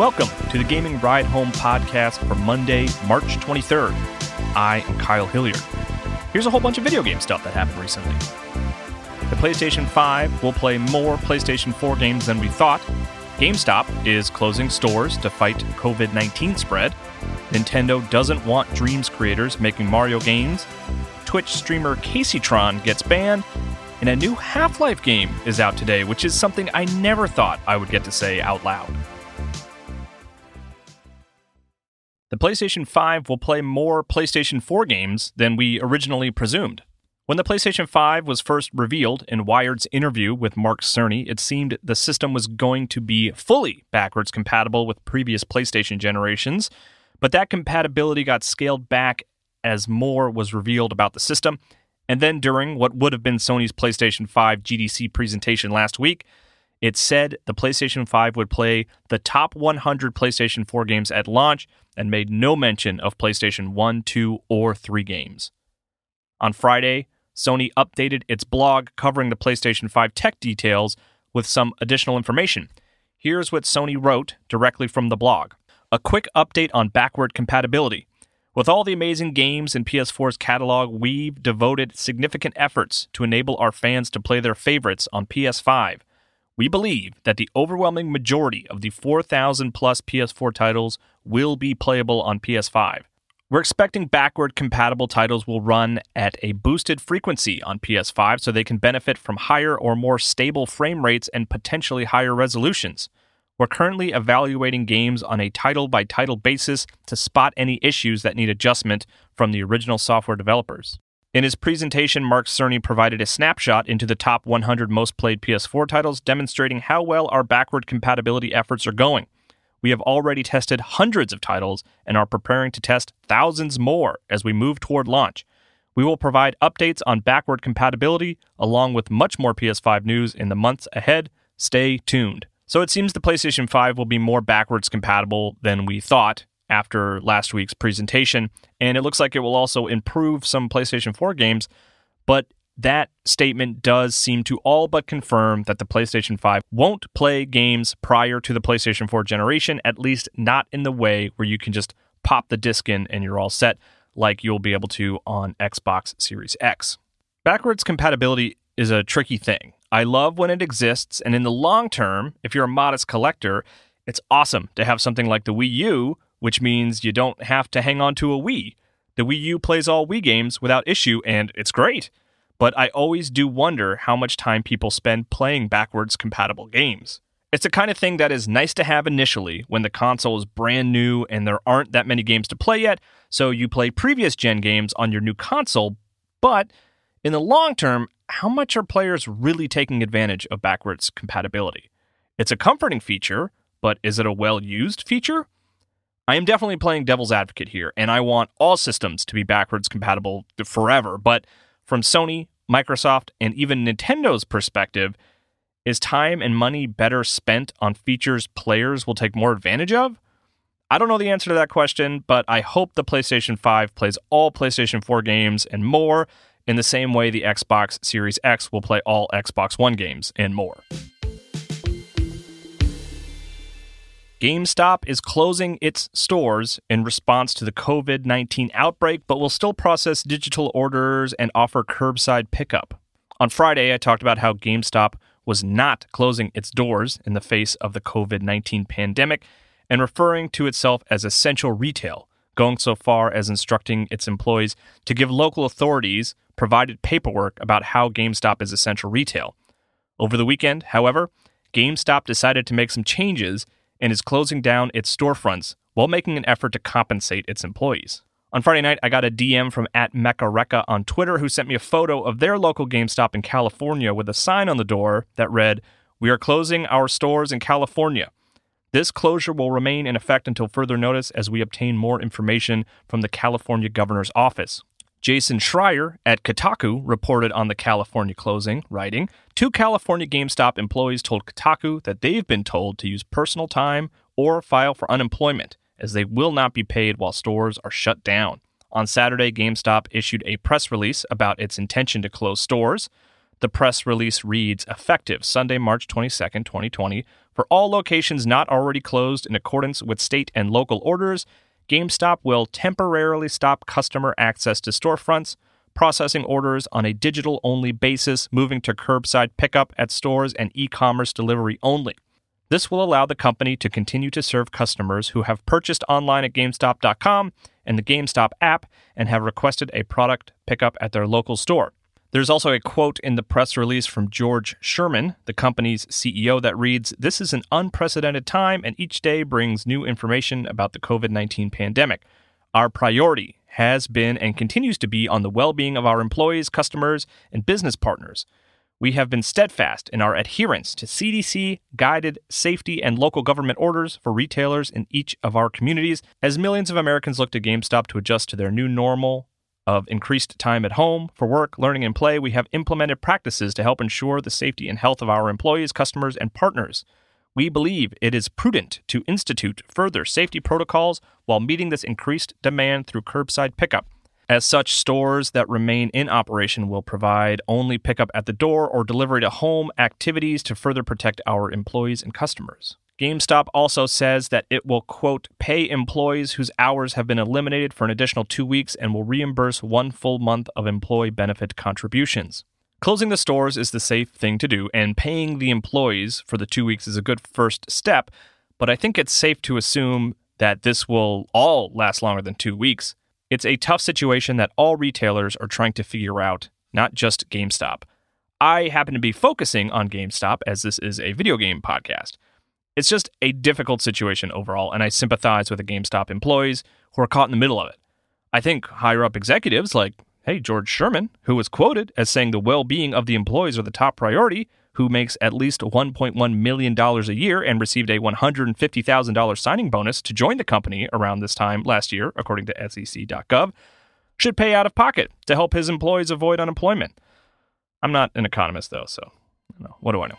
Welcome to the Gaming Ride Home podcast for Monday, March 23rd. I am Kyle Hilliard. Here's a whole bunch of video game stuff that happened recently. The PlayStation 5 will play more PlayStation 4 games than we thought. GameStop is closing stores to fight COVID 19 spread. Nintendo doesn't want Dreams creators making Mario games. Twitch streamer Kaceytron gets banned. And a new Half Life game is out today, which is something I never thought I would get to say out loud. The PlayStation 5 will play more PlayStation 4 games than we originally presumed. When the PlayStation 5 was first revealed in Wired's interview with Mark Cerny, it seemed the system was going to be fully backwards compatible with previous PlayStation generations, but that compatibility got scaled back as more was revealed about the system. And then during what would have been Sony's PlayStation 5 GDC presentation last week, it said the PlayStation 5 would play the top 100 PlayStation 4 games at launch and made no mention of PlayStation 1, 2, or 3 games. On Friday, Sony updated its blog covering the PlayStation 5 tech details with some additional information. Here's what Sony wrote directly from the blog A quick update on backward compatibility. With all the amazing games in PS4's catalog, we've devoted significant efforts to enable our fans to play their favorites on PS5. We believe that the overwhelming majority of the 4,000 plus PS4 titles will be playable on PS5. We're expecting backward compatible titles will run at a boosted frequency on PS5 so they can benefit from higher or more stable frame rates and potentially higher resolutions. We're currently evaluating games on a title by title basis to spot any issues that need adjustment from the original software developers. In his presentation, Mark Cerny provided a snapshot into the top 100 most played PS4 titles, demonstrating how well our backward compatibility efforts are going. We have already tested hundreds of titles and are preparing to test thousands more as we move toward launch. We will provide updates on backward compatibility along with much more PS5 news in the months ahead. Stay tuned. So it seems the PlayStation 5 will be more backwards compatible than we thought, after last week's presentation. And it looks like it will also improve some PlayStation 4 games. But that statement does seem to all but confirm that the PlayStation 5 won't play games prior to the PlayStation 4 generation, at least not in the way where you can just pop the disc in and you're all set, like you'll be able to on Xbox Series X. Backwards compatibility is a tricky thing. I love when it exists, and in the long term, if you're a modest collector, it's awesome to have something like the Wii U which means you don't have to hang on to a Wii. The Wii U plays all Wii games without issue, and it's great. But I always do wonder how much time people spend playing backwards compatible games. It's the kind of thing that is nice to have initially when the console is brand new and there aren't that many games to play yet, so you play previous gen games on your new console. But in the long term, how much are players really taking advantage of backwards compatibility? It's a comforting feature, but is it a well used feature? I am definitely playing devil's advocate here, and I want all systems to be backwards compatible forever. But from Sony, Microsoft, and even Nintendo's perspective, is time and money better spent on features players will take more advantage of? I don't know the answer to that question, but I hope the PlayStation 5 plays all PlayStation 4 games and more in the same way the Xbox Series X will play all Xbox One games and more. GameStop is closing its stores in response to the COVID 19 outbreak, but will still process digital orders and offer curbside pickup. On Friday, I talked about how GameStop was not closing its doors in the face of the COVID 19 pandemic and referring to itself as essential retail, going so far as instructing its employees to give local authorities provided paperwork about how GameStop is essential retail. Over the weekend, however, GameStop decided to make some changes and is closing down its storefronts while making an effort to compensate its employees. On Friday night, I got a DM from at Mecha on Twitter who sent me a photo of their local GameStop in California with a sign on the door that read, We are closing our stores in California. This closure will remain in effect until further notice as we obtain more information from the California governor's office. Jason Schreier at Kotaku reported on the California closing, writing Two California GameStop employees told Kotaku that they've been told to use personal time or file for unemployment, as they will not be paid while stores are shut down. On Saturday, GameStop issued a press release about its intention to close stores. The press release reads effective Sunday, March 22, 2020, for all locations not already closed in accordance with state and local orders GameStop will temporarily stop customer access to storefronts, processing orders on a digital only basis, moving to curbside pickup at stores and e commerce delivery only. This will allow the company to continue to serve customers who have purchased online at GameStop.com and the GameStop app and have requested a product pickup at their local store. There's also a quote in the press release from George Sherman, the company's CEO, that reads This is an unprecedented time, and each day brings new information about the COVID 19 pandemic. Our priority has been and continues to be on the well being of our employees, customers, and business partners. We have been steadfast in our adherence to CDC guided safety and local government orders for retailers in each of our communities as millions of Americans look to GameStop to adjust to their new normal of increased time at home for work, learning, and play, we have implemented practices to help ensure the safety and health of our employees, customers, and partners. We believe it is prudent to institute further safety protocols while meeting this increased demand through curbside pickup. As such, stores that remain in operation will provide only pickup at the door or delivery to home activities to further protect our employees and customers. GameStop also says that it will, quote, pay employees whose hours have been eliminated for an additional two weeks and will reimburse one full month of employee benefit contributions. Closing the stores is the safe thing to do, and paying the employees for the two weeks is a good first step, but I think it's safe to assume that this will all last longer than two weeks. It's a tough situation that all retailers are trying to figure out, not just GameStop. I happen to be focusing on GameStop as this is a video game podcast. It's just a difficult situation overall, and I sympathize with the GameStop employees who are caught in the middle of it. I think higher up executives like, hey, George Sherman, who was quoted as saying the well being of the employees are the top priority, who makes at least $1.1 million a year and received a $150,000 signing bonus to join the company around this time last year, according to SEC.gov, should pay out of pocket to help his employees avoid unemployment. I'm not an economist, though, so what do I know?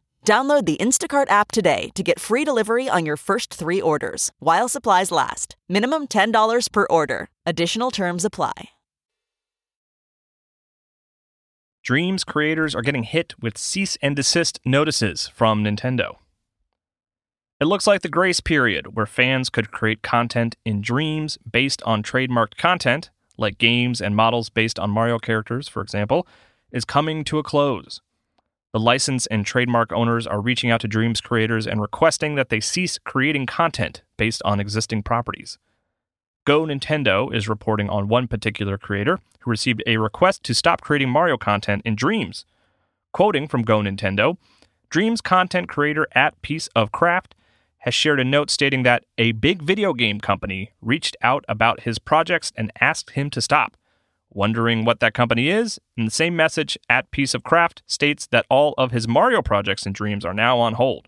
Download the Instacart app today to get free delivery on your first three orders while supplies last. Minimum $10 per order. Additional terms apply. Dreams creators are getting hit with cease and desist notices from Nintendo. It looks like the grace period where fans could create content in Dreams based on trademarked content, like games and models based on Mario characters, for example, is coming to a close. The license and trademark owners are reaching out to Dreams creators and requesting that they cease creating content based on existing properties. Go Nintendo is reporting on one particular creator who received a request to stop creating Mario content in Dreams. Quoting from Go Nintendo, Dreams content creator at Piece of Craft has shared a note stating that a big video game company reached out about his projects and asked him to stop. Wondering what that company is? And the same message at Piece of Craft states that all of his Mario projects and dreams are now on hold.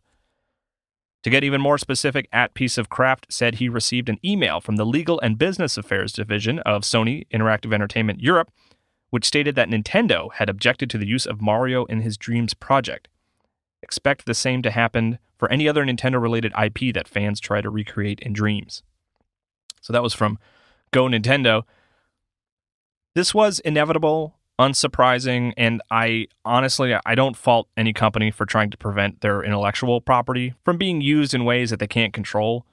To get even more specific, at Piece of Craft said he received an email from the Legal and Business Affairs Division of Sony Interactive Entertainment Europe, which stated that Nintendo had objected to the use of Mario in his Dreams project. Expect the same to happen for any other Nintendo related IP that fans try to recreate in Dreams. So that was from Go Nintendo. This was inevitable unsurprising and i honestly i don't fault any company for trying to prevent their intellectual property from being used in ways that they can't control.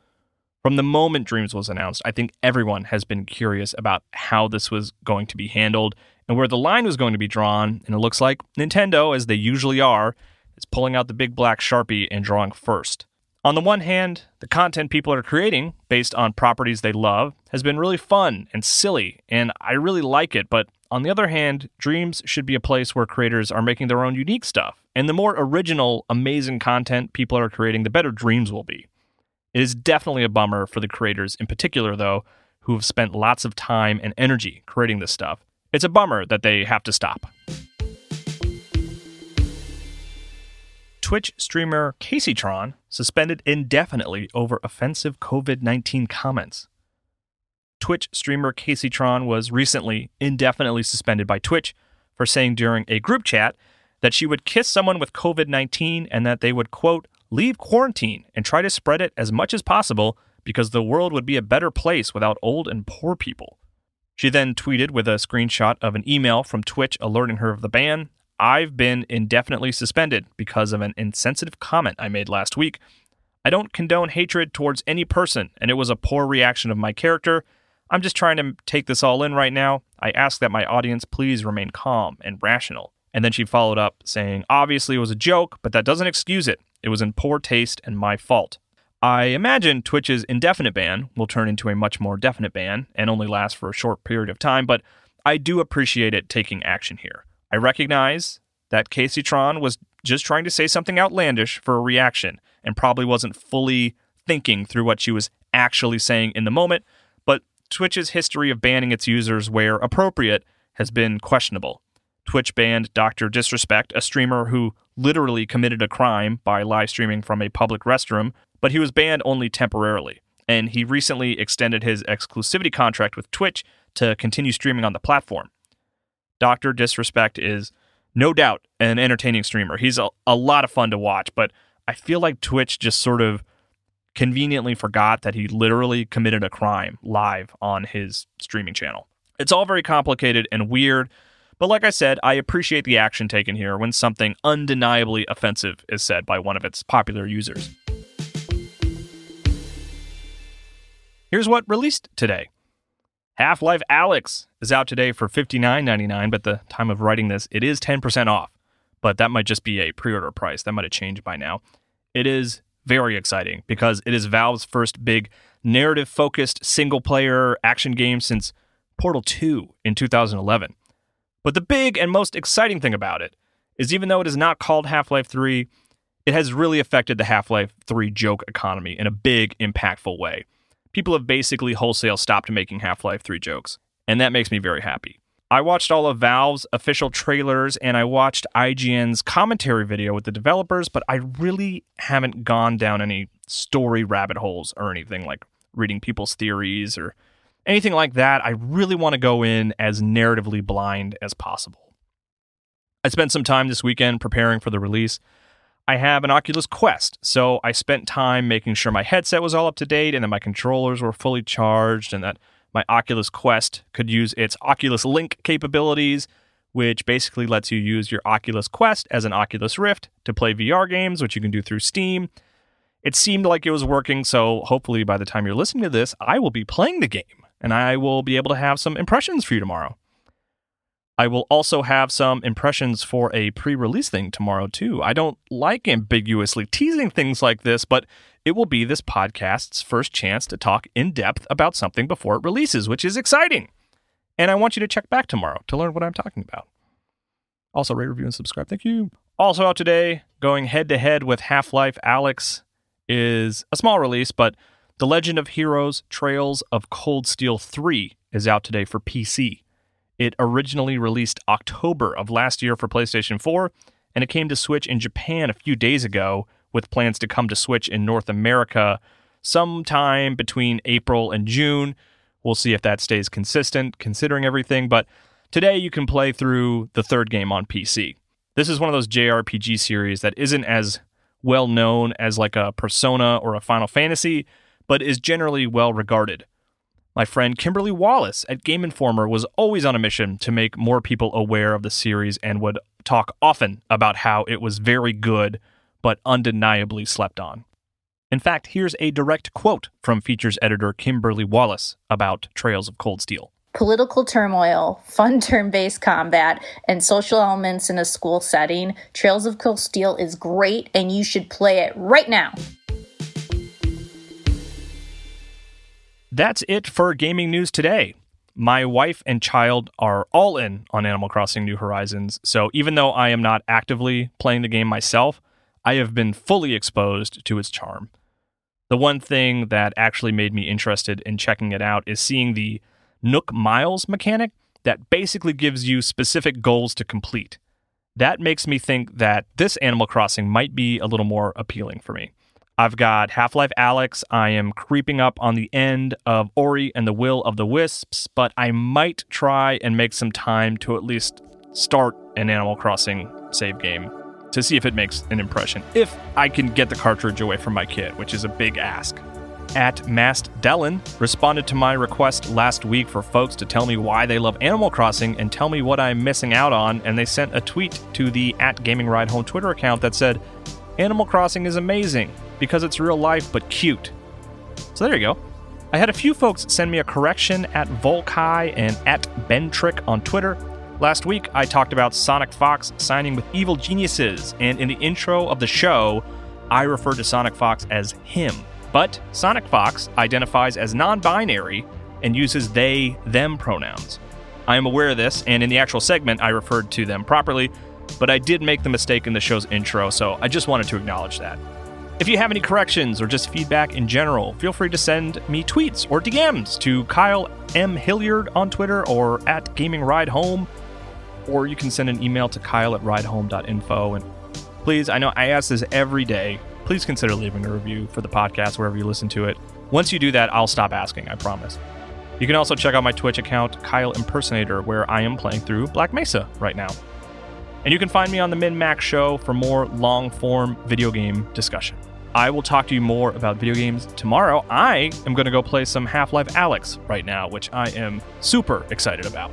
From the moment dreams was announced i think everyone has been curious about how this was going to be handled and where the line was going to be drawn and it looks like nintendo as they usually are is pulling out the big black sharpie and drawing first on the one hand, the content people are creating based on properties they love has been really fun and silly, and I really like it, but on the other hand, Dreams should be a place where creators are making their own unique stuff. And the more original, amazing content people are creating, the better Dreams will be. It is definitely a bummer for the creators in particular, though, who have spent lots of time and energy creating this stuff. It's a bummer that they have to stop. Twitch streamer Kaceytron suspended indefinitely over offensive COVID 19 comments. Twitch streamer Kaceytron was recently indefinitely suspended by Twitch for saying during a group chat that she would kiss someone with COVID 19 and that they would, quote, leave quarantine and try to spread it as much as possible because the world would be a better place without old and poor people. She then tweeted with a screenshot of an email from Twitch alerting her of the ban I've been indefinitely suspended because of an insensitive comment I made last week. I don't condone hatred towards any person, and it was a poor reaction of my character I'm just trying to take this all in right now. I ask that my audience please remain calm and rational. And then she followed up saying, Obviously, it was a joke, but that doesn't excuse it. It was in poor taste and my fault. I imagine Twitch's indefinite ban will turn into a much more definite ban and only last for a short period of time, but I do appreciate it taking action here. I recognize that Kaceytron was just trying to say something outlandish for a reaction and probably wasn't fully thinking through what she was actually saying in the moment, but Twitch's history of banning its users where appropriate has been questionable. Twitch banned Dr. Disrespect, a streamer who literally committed a crime by live streaming from a public restroom, but he was banned only temporarily. And he recently extended his exclusivity contract with Twitch to continue streaming on the platform. Dr. Disrespect is no doubt an entertaining streamer. He's a, a lot of fun to watch, but I feel like Twitch just sort of conveniently forgot that he literally committed a crime live on his streaming channel. It's all very complicated and weird, but like I said, I appreciate the action taken here when something undeniably offensive is said by one of its popular users. Here's what released today. Half Life Alyx is out today for $59.99, but the time of writing this, it is 10% off. But that might just be a pre order price. That might have changed by now. It is very exciting because it is Valve's first big narrative focused single player action game since Portal 2 in 2011. But the big and most exciting thing about it is even though it is not called Half Life 3, it has really affected the Half Life 3 joke economy in a big, impactful way. People have basically wholesale stopped making Half Life 3 jokes, and that makes me very happy. I watched all of Valve's official trailers and I watched IGN's commentary video with the developers, but I really haven't gone down any story rabbit holes or anything like reading people's theories or anything like that. I really want to go in as narratively blind as possible. I spent some time this weekend preparing for the release. I have an Oculus Quest, so I spent time making sure my headset was all up to date and that my controllers were fully charged and that my Oculus Quest could use its Oculus Link capabilities, which basically lets you use your Oculus Quest as an Oculus Rift to play VR games, which you can do through Steam. It seemed like it was working, so hopefully by the time you're listening to this, I will be playing the game and I will be able to have some impressions for you tomorrow. I will also have some impressions for a pre release thing tomorrow, too. I don't like ambiguously teasing things like this, but it will be this podcast's first chance to talk in depth about something before it releases, which is exciting. And I want you to check back tomorrow to learn what I'm talking about. Also, rate, review, and subscribe. Thank you. Also, out today, going head to head with Half Life Alyx is a small release, but The Legend of Heroes Trails of Cold Steel 3 is out today for PC. It originally released October of last year for PlayStation 4, and it came to Switch in Japan a few days ago with plans to come to Switch in North America sometime between April and June. We'll see if that stays consistent considering everything, but today you can play through the third game on PC. This is one of those JRPG series that isn't as well known as like a Persona or a Final Fantasy, but is generally well regarded. My friend Kimberly Wallace at Game Informer was always on a mission to make more people aware of the series and would talk often about how it was very good, but undeniably slept on. In fact, here's a direct quote from features editor Kimberly Wallace about Trails of Cold Steel. Political turmoil, fun turn based combat, and social elements in a school setting, Trails of Cold Steel is great and you should play it right now. That's it for gaming news today. My wife and child are all in on Animal Crossing New Horizons, so even though I am not actively playing the game myself, I have been fully exposed to its charm. The one thing that actually made me interested in checking it out is seeing the Nook Miles mechanic that basically gives you specific goals to complete. That makes me think that this Animal Crossing might be a little more appealing for me. I've got Half Life Alyx. I am creeping up on the end of Ori and the Will of the Wisps, but I might try and make some time to at least start an Animal Crossing save game to see if it makes an impression. If I can get the cartridge away from my kid, which is a big ask. At Mast Dellen responded to my request last week for folks to tell me why they love Animal Crossing and tell me what I'm missing out on, and they sent a tweet to the at Gaming Ride Home Twitter account that said, Animal Crossing is amazing because it's real life but cute. So there you go. I had a few folks send me a correction at Volkai and at Bentrick on Twitter. Last week, I talked about Sonic Fox signing with Evil Geniuses, and in the intro of the show, I referred to Sonic Fox as him. But Sonic Fox identifies as non binary and uses they, them pronouns. I am aware of this, and in the actual segment, I referred to them properly, but I did make the mistake in the show's intro, so I just wanted to acknowledge that. If you have any corrections or just feedback in general, feel free to send me tweets or DMs to Kyle M. Hilliard on Twitter or at Gaming Ride Home, or you can send an email to Kyle at ridehome.info. And please, I know I ask this every day. Please consider leaving a review for the podcast wherever you listen to it. Once you do that, I'll stop asking, I promise. You can also check out my Twitch account, Kyle Impersonator, where I am playing through Black Mesa right now. And you can find me on the Min Max Show for more long form video game discussion. I will talk to you more about video games tomorrow. I am going to go play some Half Life Alyx right now, which I am super excited about.